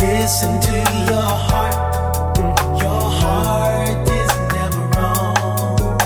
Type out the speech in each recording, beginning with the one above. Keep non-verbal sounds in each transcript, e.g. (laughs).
Listen to your heart. Your heart is never wrong.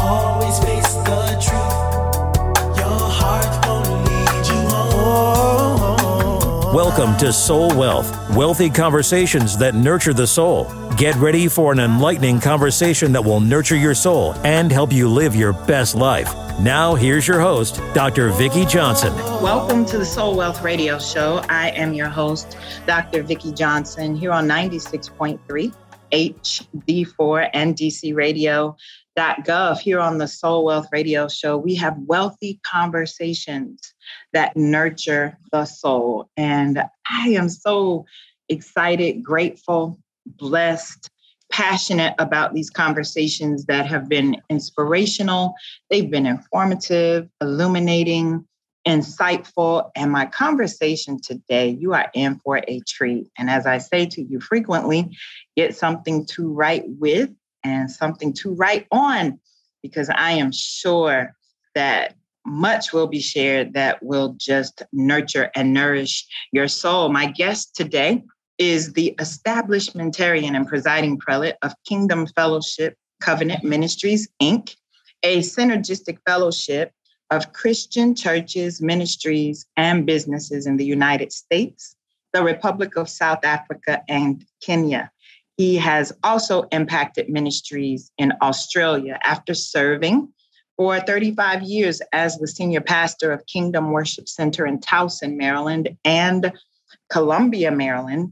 Always face the truth. Your heart won't lead you home. Welcome to Soul Wealth, wealthy conversations that nurture the soul. Get ready for an enlightening conversation that will nurture your soul and help you live your best life. Now, here's your host, Dr. Vicki Johnson. Welcome to the Soul Wealth Radio Show. I am your host, Dr. Vicki Johnson, here on 96.3 HD4 and DC Radio.gov. Here on the Soul Wealth Radio Show, we have wealthy conversations that nurture the soul. And I am so excited, grateful, blessed, passionate about these conversations that have been inspirational, they've been informative, illuminating, insightful. And my conversation today, you are in for a treat. And as I say to you frequently, get something to write with and something to write on, because I am sure that much will be shared that will just nurture and nourish your soul. My guest today is the establishmentarian and presiding prelate of Kingdom Fellowship Covenant Ministries, Inc., a synergistic fellowship of Christian churches, ministries, and businesses in the United States, the Republic of South Africa, and Kenya. He has also impacted ministries in Australia after serving for 35 years as the senior pastor of Kingdom Worship Center in Towson, Maryland, and Columbia, Maryland.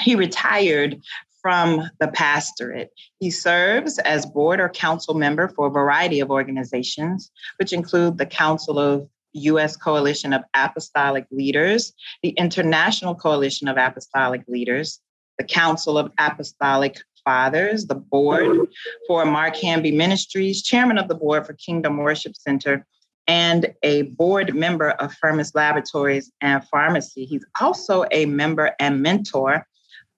He retired from the pastorate. He serves as board or council member for a variety of organizations, which include the Council of U.S. Coalition of Apostolic Leaders, the International Coalition of Apostolic Leaders, the Council of Apostolic Fathers, the board for Mark Hamby Ministries, chairman of the board for Kingdom Worship Center, and a board member of Firmus Laboratories and Pharmacy. He's also a member and mentor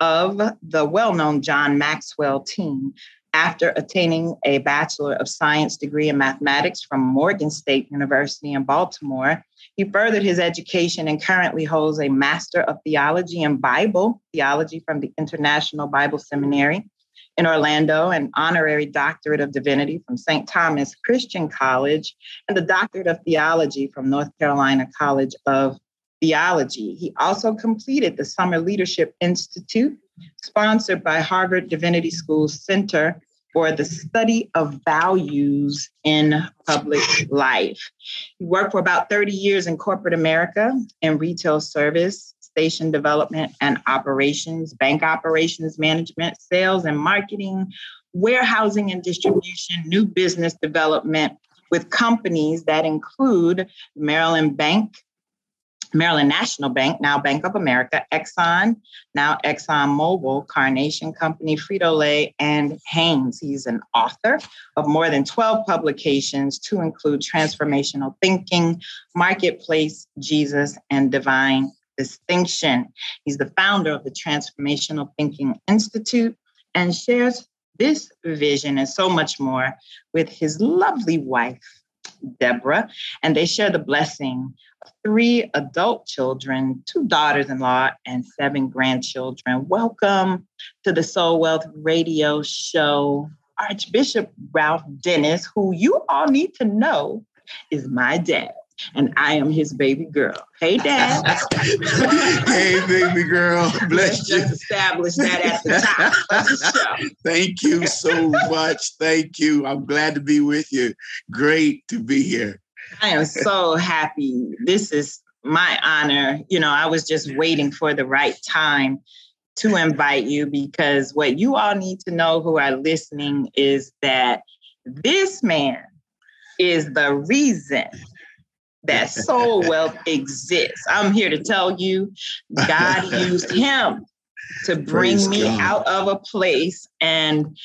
of the well known John Maxwell team. After attaining a Bachelor of Science degree in mathematics from Morgan State University in Baltimore, he furthered his education and currently holds a Master of Theology in Bible Theology from the International Bible Seminary in Orlando, an honorary doctorate of divinity from St. Thomas Christian College, and the doctorate of theology from North Carolina College of theology. He also completed the Summer Leadership Institute, sponsored by Harvard Divinity School Center for the Study of Values in Public Life. He worked for about 30 years in corporate America in retail service, station development and operations, bank operations management, sales and marketing, warehousing and distribution, new business development with companies that include Maryland Bank, Maryland National Bank, now Bank of America, Exxon, now Exxon Mobil, Carnation Company, Frito Lay, and Hanes. He's an author of more than 12 publications to include Transformational Thinking, Marketplace, Jesus, and Divine Distinction. He's the founder of the Transformational Thinking Institute and shares this vision and so much more with his lovely wife, Deborah, and they share the blessing of three adult children, two daughters in law, and seven grandchildren. Welcome to the Soul Wealth Radio Show. Archbishop Ralph Dennis, who you all need to know is my dad and I am his baby girl. Hey, Dad. (laughs) hey, baby girl. Bless Let's you. just establish that at the top of the show. (laughs) Thank you so much. Thank you. I'm glad to be with you. Great to be here. I am so happy. This is my honor. You know, I was just waiting for the right time to invite you because what you all need to know who are listening is that this man is the reason that soul wealth exists. I'm here to tell you, God (laughs) used him to bring Praise me God. out of a place and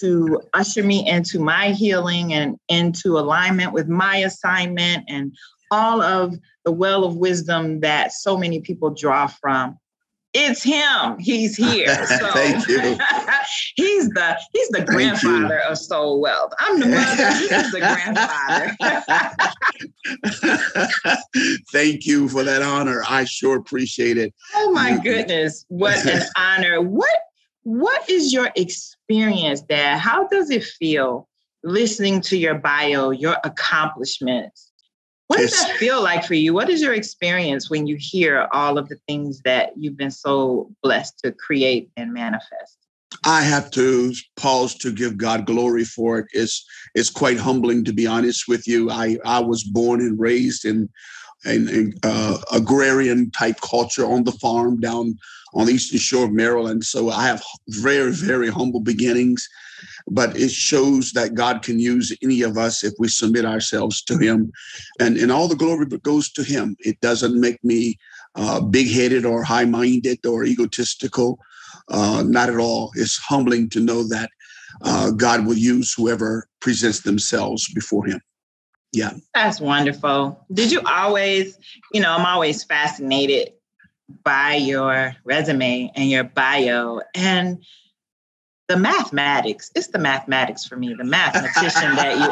to usher me into my healing and into alignment with my assignment and all of the well of wisdom that so many people draw from. It's him. He's here. (laughs) So Thank you. (laughs) he's the he's the Thank grandfather of soul wealth. I'm the mother. (laughs) He's the grandfather. Thank you for that honor. I sure appreciate it. oh my goodness, what an honor! What what is your experience there? How does it feel listening to your bio, your accomplishments? What does that feel like for you? What is your experience when you hear all of the things that you've been so blessed to create and manifest? I have to pause to give God glory for it. It's it's quite humbling to be honest with you. I I was born and raised in in uh, agrarian type culture on the farm down on the eastern shore of Maryland. So I have very very humble beginnings, but it shows that God can use any of us if we submit ourselves to Him, and and all the glory goes to Him. It doesn't make me uh, big headed or high minded or egotistical. Uh, not at all. It's humbling to know that uh, God will use whoever presents themselves before Him. Yeah. That's wonderful. Did you always, you know, I'm always fascinated by your resume and your bio and the mathematics. It's the mathematics for me, the mathematician that you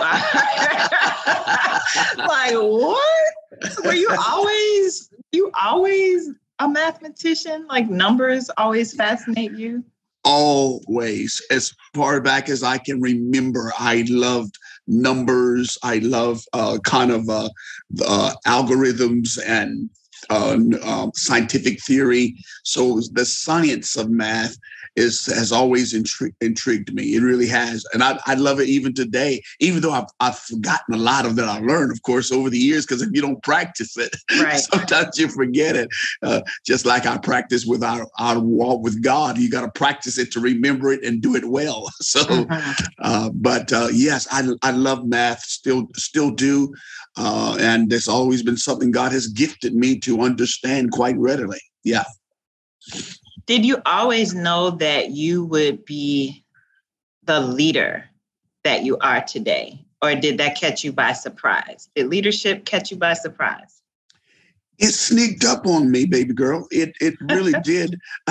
are. (laughs) like, what? Were you always, you always a mathematician? Like numbers always fascinate you? Always, as far back as I can remember, I loved numbers. I love uh, kind of uh, uh, algorithms and uh, um, scientific theory. So the science of math is has always intri- intrigued me. It really has, and I, I love it even today. Even though I've, I've forgotten a lot of that I learned, of course, over the years. Because if you don't practice it, (laughs) Right. sometimes you forget it. Uh, just like I practice with our our walk with God, you got to practice it to remember it and do it well. (laughs) So, Mhm. uh, but uh, yes, I I love math. Still still do, uh, and it's always been something God has gifted me to understand quite readily. Yeah. Did you always know that you would be the leader that you are today? Or did that catch you by surprise? Did leadership catch you by surprise? it sneaked up on me baby girl it it really (laughs) did (laughs)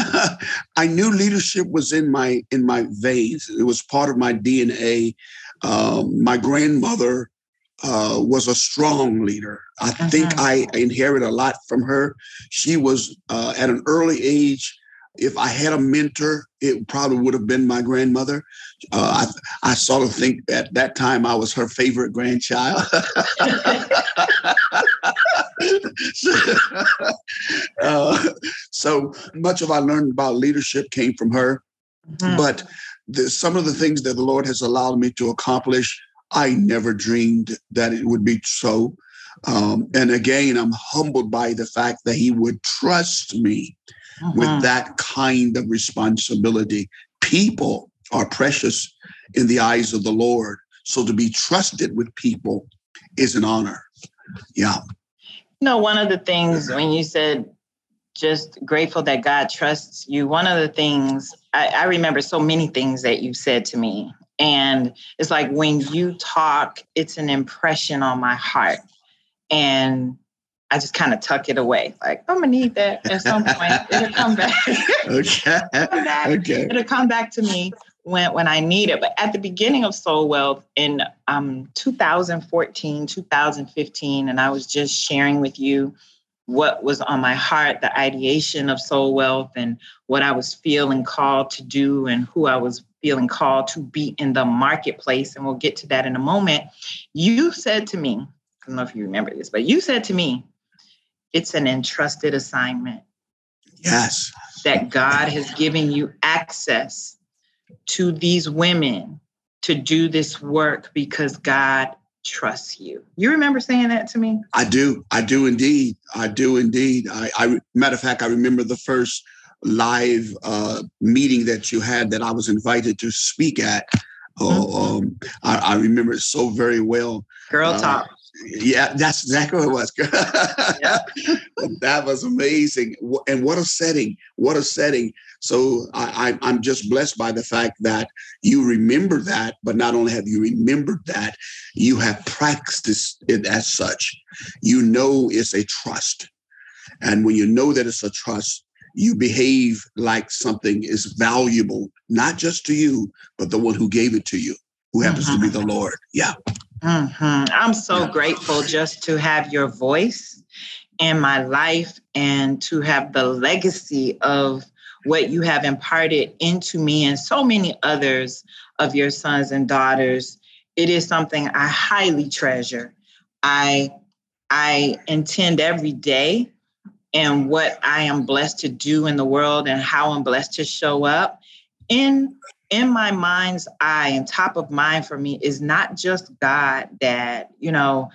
i knew leadership was in my in my veins it was part of my dna um, my grandmother uh, was a strong leader i think Mhm. i inherited a lot from her she was uh, at an early age if i had a mentor it probably would have been my grandmother uh, I, I sort of think at that time i was her favorite grandchild (laughs) uh, so much of I learned about leadership came from her, Mhm. but the, some of the things that the Lord has allowed me to accomplish, I never dreamed that it would be so. Um, and again, I'm humbled by the fact that He would trust me with Mhm. that kind of responsibility. People are precious in the eyes of the Lord. So to be trusted with people is an honor. Yeah. You know, one of the things when you said just grateful that God trusts you, one of the things I, I remember so many things that you said to me. And it's like when you talk, it's an impression on my heart. And I just kind of tuck it away. Like, I'm gonna need that at some point. It'll come back. (laughs) Okay. come back. Okay. It'll come back to me when when I need it. But at the beginning of Soul Wealth in um 2014, 2015, and I was just sharing with you what was on my heart, the ideation of Soul Wealth and what I was feeling called to do and who I was feeling called to be in the marketplace. And we'll get to that in a moment. You said to me, I don't know if you remember this, but you said to me, it's an entrusted assignment Yes. that God has given you access to these women to do this work because God trusts you. You remember saying that to me? I do. I do indeed. I do indeed. I, I matter of fact, I remember the first live uh, meeting that you had that I was invited to speak at. Oh, um, I, I remember it so very well. Girl Uh, talk. Yeah, that's exactly what it was. (laughs) that was amazing. And what a setting. What a setting. So I, I, I'm just blessed by the fact that you remember that, but not only have you remembered that, you have practiced it as such. You know it's a trust. And when you know that it's a trust, you behave like something is valuable, not just to you, but the one who gave it to you, who happens mm-hmm. to be the Lord. Yeah. Mm-hmm. I'm so grateful just to have your voice in my life and to have the legacy of what you have imparted into me and so many others of your sons and daughters. It is something I highly treasure. I I intend every day and what I am blessed to do in the world and how I'm blessed to show up in in my mind's eye and top of mind for me is not just God that, you know,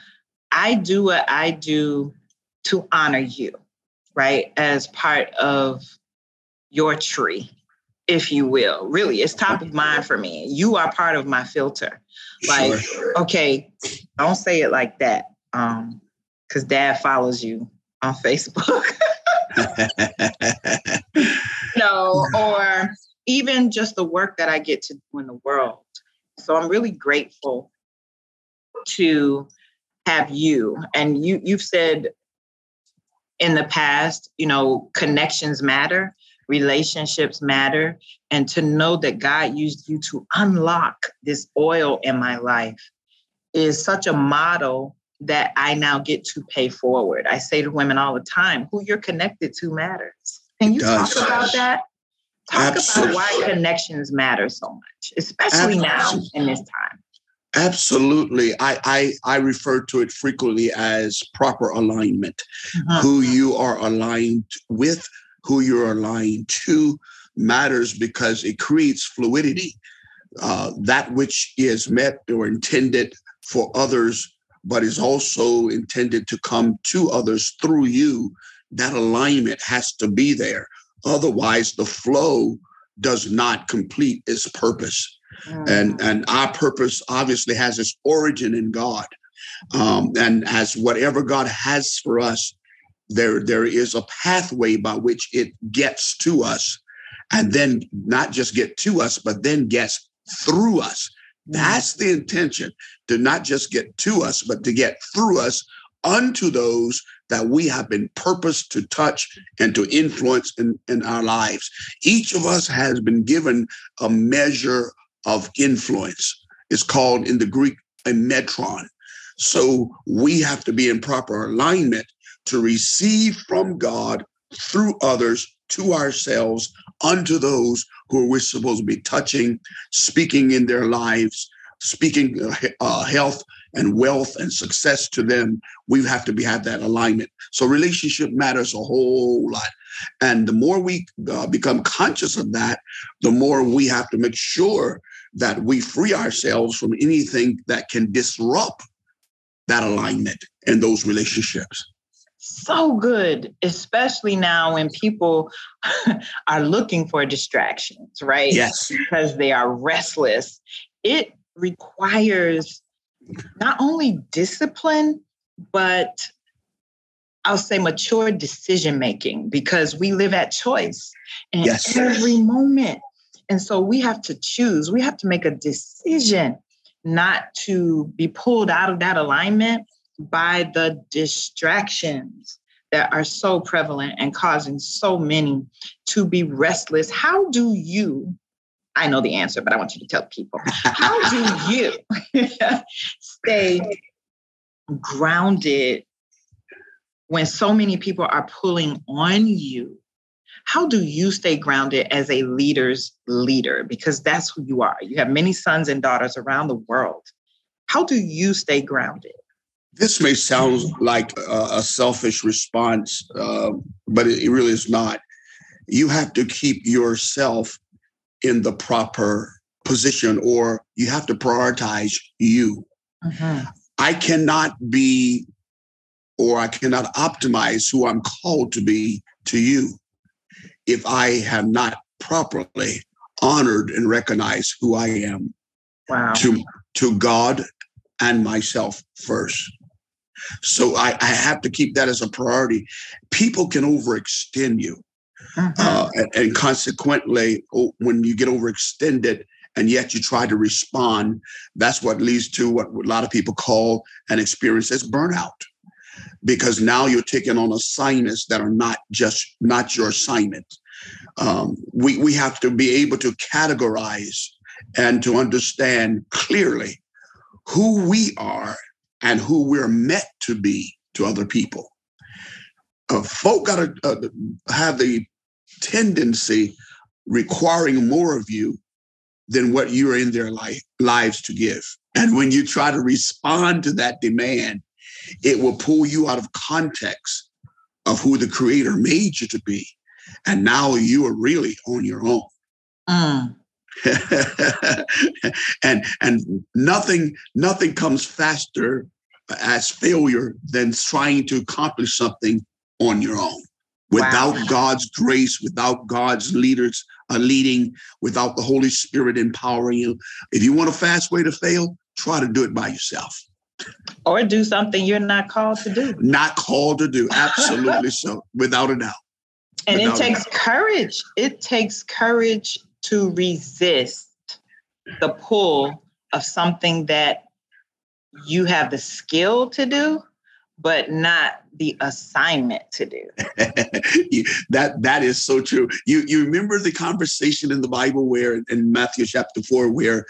I do what I do to honor you, right? As part of your tree, if you will. Really, it's top of mind for me. You are part of my filter. Like, sure. okay, don't say it like that. Um, because dad follows you on Facebook. (laughs) (laughs) no, or even just the work that I get to do in the world. So I'm really grateful to have you. And you you've said in the past, you know, connections matter, relationships matter, and to know that God used you to unlock this oil in my life is such a model that I now get to pay forward. I say to women all the time, who you're connected to matters. Can you talk about that? Talk Absolutely. about why connections matter so much, especially Absolutely. now in this time. Absolutely. I, I, I refer to it frequently as proper alignment. Mm-hmm. Who you are aligned with, who you're aligned to matters because it creates fluidity. Uh, that which is met or intended for others but is also intended to come to others through you, that alignment has to be there. Otherwise, the flow does not complete its purpose. Mm. And, and our purpose obviously has its origin in God. Um, and as whatever God has for us, there, there is a pathway by which it gets to us and then not just get to us, but then gets through us. That's the intention to not just get to us, but to get through us unto those that we have been purposed to touch and to influence in, in our lives. Each of us has been given a measure of influence. It's called in the Greek a metron. So we have to be in proper alignment to receive from God through others to ourselves unto those who we're supposed to be touching, speaking in their lives, speaking uh, uh, health and wealth and success to them. We have to be have that alignment. So relationship matters a whole lot. And the more we uh, become conscious of that, the more we have to make sure that we free ourselves from anything that can disrupt that alignment and those relationships so good, especially now when people (laughs) are looking for distractions, right? Yes. Because they are restless. It requires not only discipline, but I'll say mature decision making because we live at choice in yes. every moment. And so we have to choose, we have to make a decision not to be pulled out of that alignment by the distractions that are so prevalent and causing so many to be restless. How do you, I know the answer, but I want you to tell people, (laughs) how do you (laughs) stay grounded when so many people are pulling on you? How do you stay grounded as a leader's leader? Because that's who you are. You have many sons and daughters around the world. How do you stay grounded? This may sound like a, a selfish response, uh, but it, it really is not. You have to keep yourself in the proper position, or you have to prioritize you. Mm-hmm. I cannot be, or I cannot optimize who I'm called to be to you if I have not properly honored and recognized who I am wow. to, to God and myself first. So I, I have to keep that as a priority. People can overextend you. Uh, and, and, consequently, oh, when you get overextended and yet you try to respond, that's what leads to what a lot of people call an experience as burnout. because now you're taking on assignments that are not just not your assignment. Um, we we have to be able to categorize and to understand clearly who we are and who we're meant to be to other people. Uh, folk got to uh, have the tendency requiring more of you than what you're in their life, lives to give. And when you try to respond to that demand, it will pull you out of context of who the creator made you to be. And now you are really on your own. Mm. (laughs) and and nothing nothing comes faster as failure than trying to accomplish something on your own without Wow. God's grace, without God's leaders uh, leading, without the Holy Spirit empowering you. If you want a fast way to fail, try to do it by yourself. Or do something you're not called to do. Not called to do, absolutely (laughs) so, without a doubt. And it Without a takes courage. It takes courage to resist the pull of something that you have the skill to do, but not the assignment to do. (laughs) That that is so true. You you remember the conversation in the Bible where in Matthew chapter four where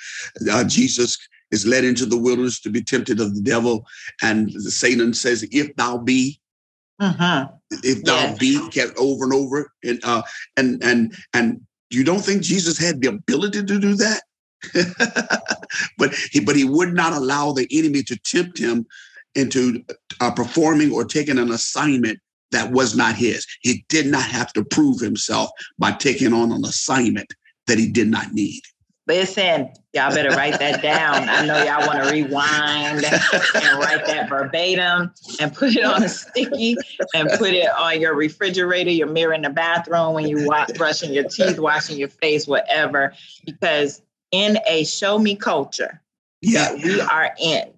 uh, Jesus is led into the wilderness to be tempted of the devil, and Satan says, "If thou be, Mhm. if thou Yes. be," kept over and over, and uh, and and and you don't think Jesus had the ability to do that? (laughs) but he but he would not allow the enemy to tempt him into uh, performing or taking an assignment that was not his. He did not have to prove himself by taking on an assignment that he did not need. Listen, y'all better write that down. I know y'all want to rewind and write that verbatim and put it on a sticky and put it on your refrigerator, your mirror in the bathroom when you wa- brushing your teeth, washing your face, whatever. Because in a show me culture Yeah. that we are in,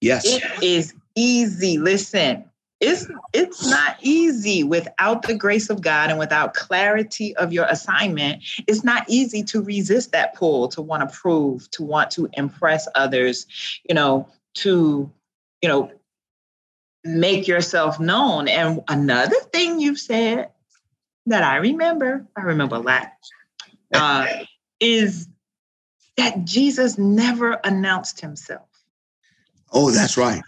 Yes. it is easy. Listen, it's it's not easy without the grace of God and without clarity of your assignment. It's not easy to resist that pull, to want to prove, to want to impress others, you know, to, you know, make yourself known. And another thing you've said that I remember, I remember a lot, uh, is that Jesus never announced himself. Oh, that's right.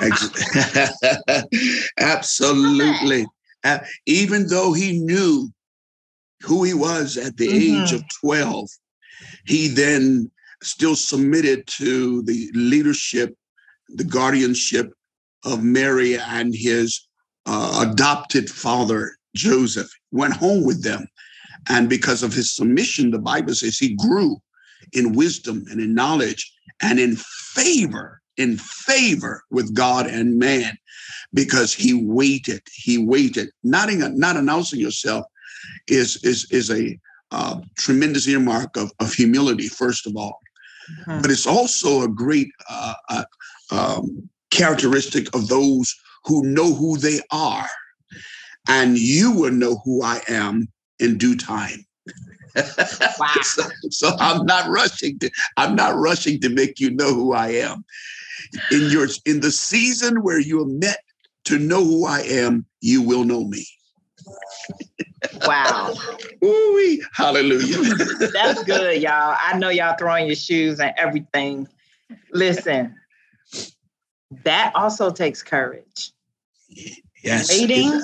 (laughs) Absolutely. Uh, even though he knew who he was at the age of 12, he then still submitted to the leadership, the guardianship of Mary and his uh, adopted father, Joseph, went home with them. And because of his submission, the Bible says he grew in wisdom and in knowledge and in favor, in favor with God and man, because he waited. He waited. Not, in, not announcing yourself is, is, is a uh, tremendous earmark of, of humility, first of all. Mhm. But it's also a great uh, uh, um, characteristic of those who know who they are. And you will know who I am in due time. (laughs) Wow. (laughs) so, so I'm not rushing to I'm not rushing to make you know who I am. In your in the season where you are meant to know who I am, you will know me. Wow. (laughs) Ooh, hallelujah. That's good, y'all. I know y'all throwing your shoes and everything. Listen, that also takes courage. yes. Waiting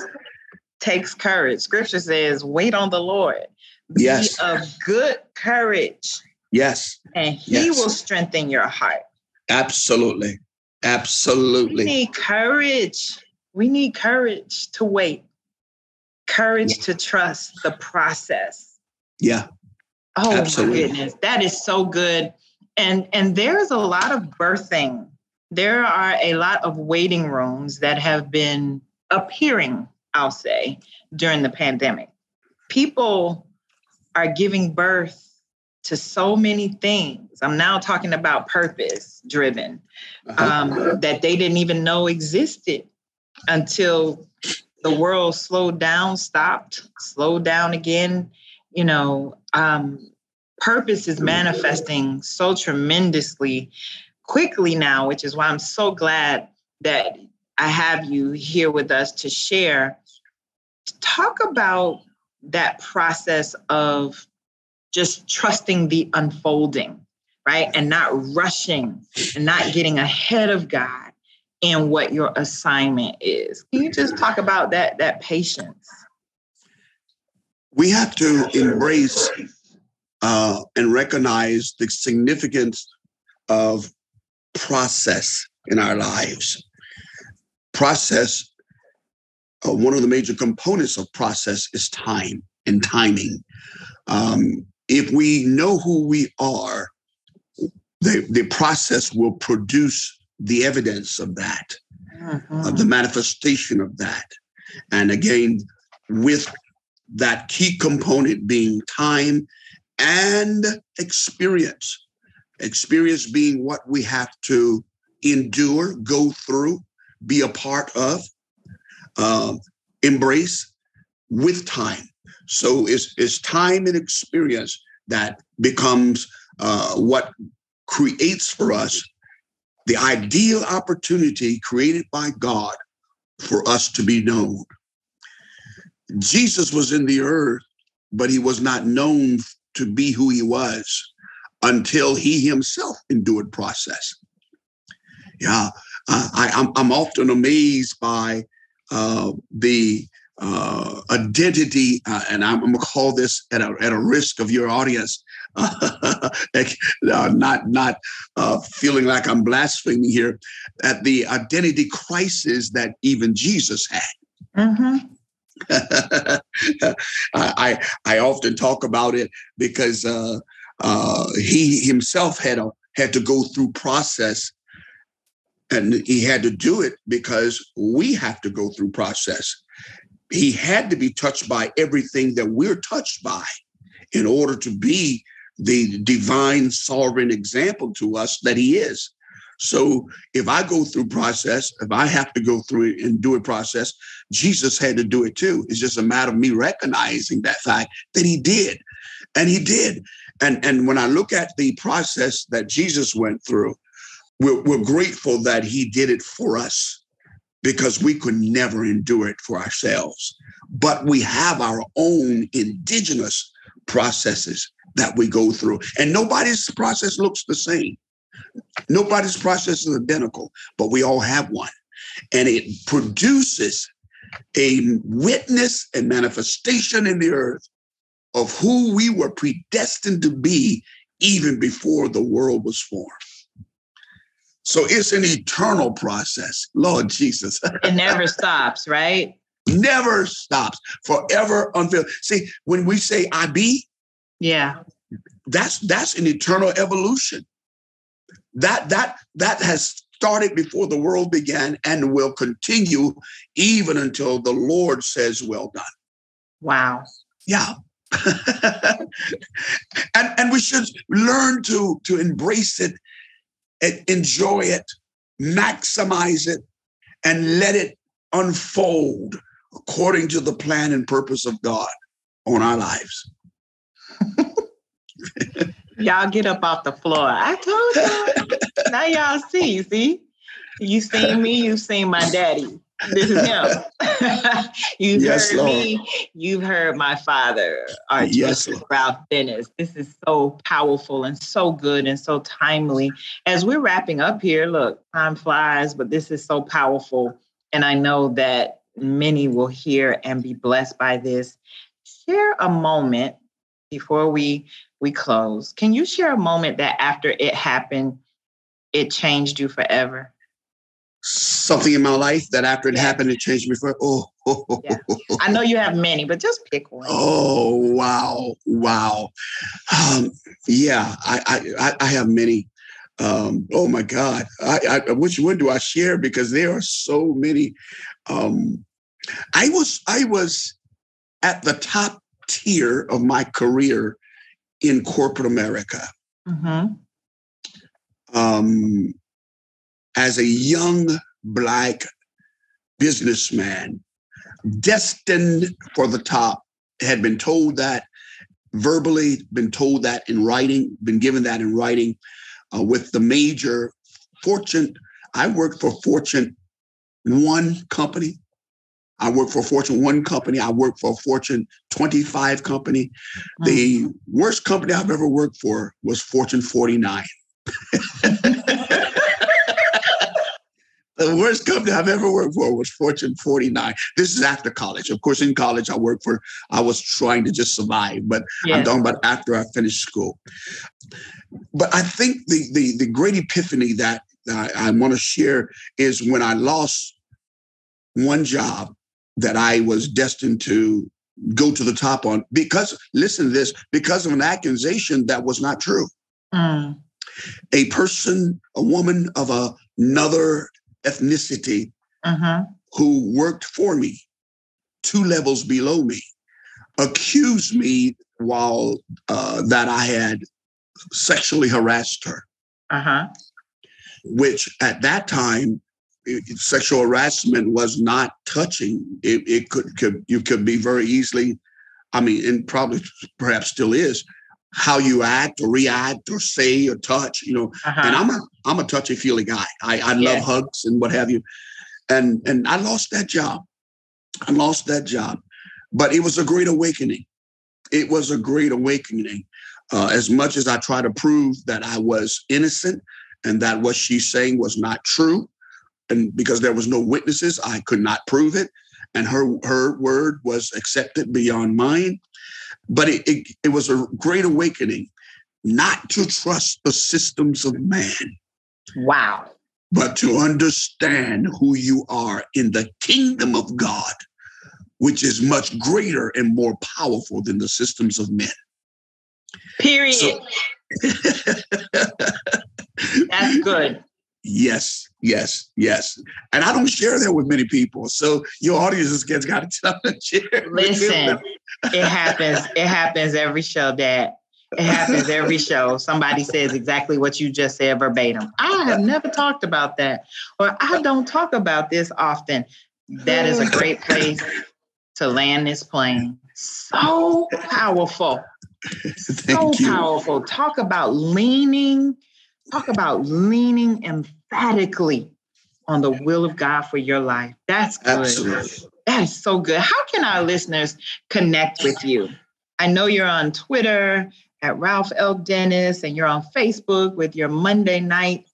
takes courage. Scripture says, wait on the Lord. Be Yes. of good courage, Yes. and he Yes. will strengthen your heart. Absolutely. Absolutely. We need courage. We need courage to wait, courage to trust the process. Yeah. Oh Absolutely. my goodness, that is so good. And and there's a lot of birthing. There are a lot of waiting rooms that have been appearing, I'll say, during the pandemic. People are giving birth to so many things. I'm now talking about purpose driven Uh-huh. um, that they didn't even know existed until the world slowed down, stopped, slowed down again. You know, um, purpose is manifesting so tremendously quickly now, which is why I'm so glad that I have you here with us to share, talk about that process of just trusting the unfolding, right? And not rushing and not getting ahead of God in what your assignment is. Can you just talk about that that patience? We have to embrace uh, and recognize the significance of process in our lives. Process, uh, one of the major components of process is time and timing. Um, if we know who we are, the, the process will produce the evidence of that, Mhm. of the manifestation of that. And again, with that key component being time and experience. Experience being what we have to endure, go through, be a part of, um, embrace with time. So it's, it's time and experience that becomes uh, what creates for us the ideal opportunity created by God for us to be known. Jesus was in the earth, but he was not known to be who he was until he himself endured process. Yeah, uh, I, I'm, I'm often amazed by uh, the uh, identity, uh, and I'm, I'm, gonna call this at a, at a risk of your audience, (laughs) not not uh, feeling like I'm blaspheming here, at the identity crisis that even Jesus had. (laughs) Mhm. I I often talk about it because uh, uh, he himself had a had to go through process, and he had to do it because we have to go through process. He had to be touched by everything that we're touched by, in order to be the divine sovereign example to us that he is. So if I go through process, if I have to go through it and do a process, Jesus had to do it too. It's just a matter of me recognizing that fact that he did. And he did. And, and when I look at the process that Jesus went through, we're, we're grateful that he did it for us because we could never endure it for ourselves. But we have our own indigenous processes that we go through. And nobody's process looks the same. Nobody's process is identical, but we all have one. And it produces a witness and manifestation in the earth of who we were predestined to be even before the world was formed. So it's an eternal process, Lord Jesus. (laughs) It never stops, right? Never stops, forever unfilled. See, when we say I be, Yeah. that's that's an eternal evolution. That that that has started before the world began and will continue even until the Lord says, Well done. Wow. Yeah. (laughs) and and we should learn to to embrace it enjoy it, maximize it, and let it unfold according to the plan and purpose of God on our lives. (laughs) Y'all get up off the floor. I told y'all. (laughs) now y'all see, see? You seen me, you seen my daddy. This is him. (laughs) you've Yes, heard Lord. me, you've heard my father, Archbishop Yes, Ralph Dennis. This is so powerful and so good and so timely. As we're wrapping up here, look, time flies, but this is so powerful. And I know that many will hear and be blessed by this. Share a moment before we we close. Can you share a moment that after it happened, it changed you forever? Something in my life that after it Yeah. happened, it changed me for oh, (laughs) oh, oh, Yeah. I know you have many, but just pick one. Oh wow, wow. Um, yeah, I, I I- have many. Um, oh my God, I, I which one do I share? Because there are so many. Um, I was I was at the top tier of my career in corporate America Mhm. um, as a young black businessman, destined for the top, had been told that verbally, been told that in writing, been given that in writing uh, with the major Fortune. I worked for Fortune one company. I worked for Fortune 1 company. I worked for Fortune 25 company. Mm-hmm. The worst company I've ever worked for was Fortune 49. (laughs) the worst company I've ever worked for was Fortune 49. This is after college. Of course, in college, I worked for, I was trying to just survive, but yes. I'm talking about after I finished school. But I think the the, the great epiphany that I, I want to share is when I lost one job that I was destined to go to the top on because listen to this because of an accusation that was not true. Mm. A person, a woman of a, another ethnicity uh-huh. who worked for me two levels below me accused me while uh, that I had sexually harassed her. Uh-huh. Which at that time, it, sexual harassment was not touching. It, it could, could you could be very easily, I mean, and probably perhaps still is, how you act or react or say or touch, you know. Uh-huh. And I'm a I'm a touchy feely guy. I, I love yes. hugs and what have you. And and I lost that job. I lost that job. But it was a great awakening. It was a great awakening. Uh, as much as I try to prove that I was innocent and that what she's saying was not true, and because there was no witnesses, I could not prove it. And her her word was accepted beyond mine. But it, it, it was a great awakening not to trust the systems of man. Wow. But to understand who you are in the kingdom of God, which is much greater and more powerful than the systems of men. Period. So, That's good. Yes, yes, yes. And I don't share that with many people. So your audience has got to tell them. Listen, it happens. It happens every show, Dad. It happens every show. Somebody says exactly what you just said verbatim. I have never talked about that, or I don't talk about this often. That is a great place to land this plane. So powerful. (laughs) so powerful. Talk about leaning talk about leaning emphatically on the will of God for your life. That's good. Absolutely. That is so good. How can our listeners connect with you? I know you're on Twitter at Ralph L. Dennis and you're on Facebook with your Monday night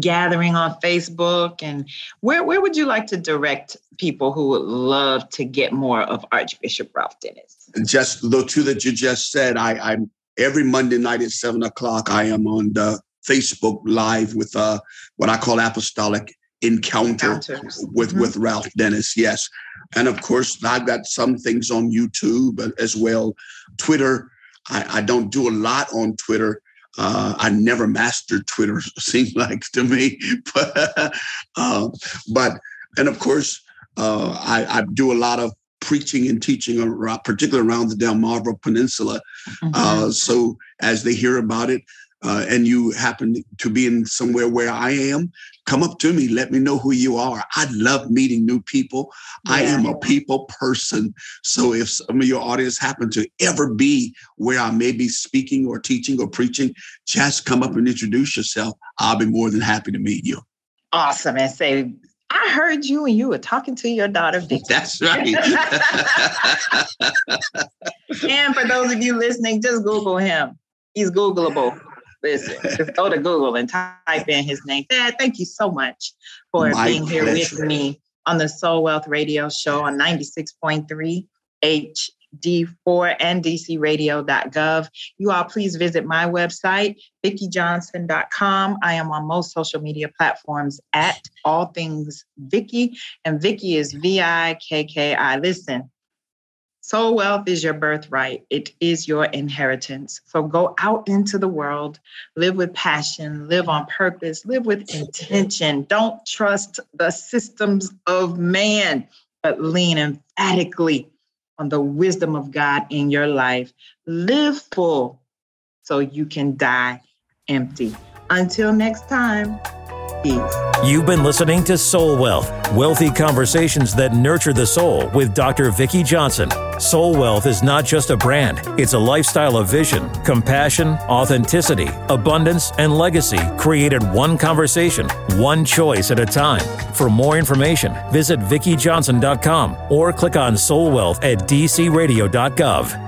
gathering on Facebook. And where, where would you like to direct people who would love to get more of Archbishop Ralph Dennis? Just the two that you just said, I, I'm every Monday night at seven o'clock, I am on the Facebook Live with uh, what I call apostolic encounter with mm-hmm. with Ralph Dennis. Yes, and of course I've got some things on YouTube as well. Twitter, I, I don't do a lot on Twitter. Uh, I never mastered Twitter. (laughs) Seems like to me, (laughs) but uh, but and of course uh, I, I do a lot of preaching and teaching, around, particularly around the Delmarva Peninsula. Mm-hmm. Uh, so as they hear about it, uh, and you happen to be in somewhere where I am, come up to me. Let me know who you are. I love meeting new people. Yeah. I am a people person. So if some of your audience happen to ever be where I may be speaking or teaching or preaching, just come up and introduce yourself. I'll be more than happy to meet you. Awesome. And say, I heard you and you were talking to your daughter, (laughs) Vicki. That's right. (laughs) and for those of you listening, just Google him. He's Googleable. Listen, just go to Google and type in his name. Dad, thank you so much for My being here pleasure. with me on the Soul Wealth Radio Show on 96.3 HD4 and DCRadio.gov. You all please visit my website, VickiJohnson.com. I am on most social media platforms at All Things Vicki, and Vicki is V I K K I. Listen, Soul wealth is your birthright. It is your inheritance. So go out into the world, live with passion, live on purpose, live with intention. Don't trust the systems of man, but lean emphatically on the wisdom of God in your life. Live full so you can die empty. Until next time. You've been listening to Soul Wealth, wealthy conversations that nurture the soul with Dr. Vicki Johnson. Soul Wealth is not just a brand, it's a lifestyle of vision, compassion, authenticity, abundance, and legacy created one conversation, one choice at a time. For more information, visit VickiJohnson.com or click on Soul Wealth at dcradio.gov.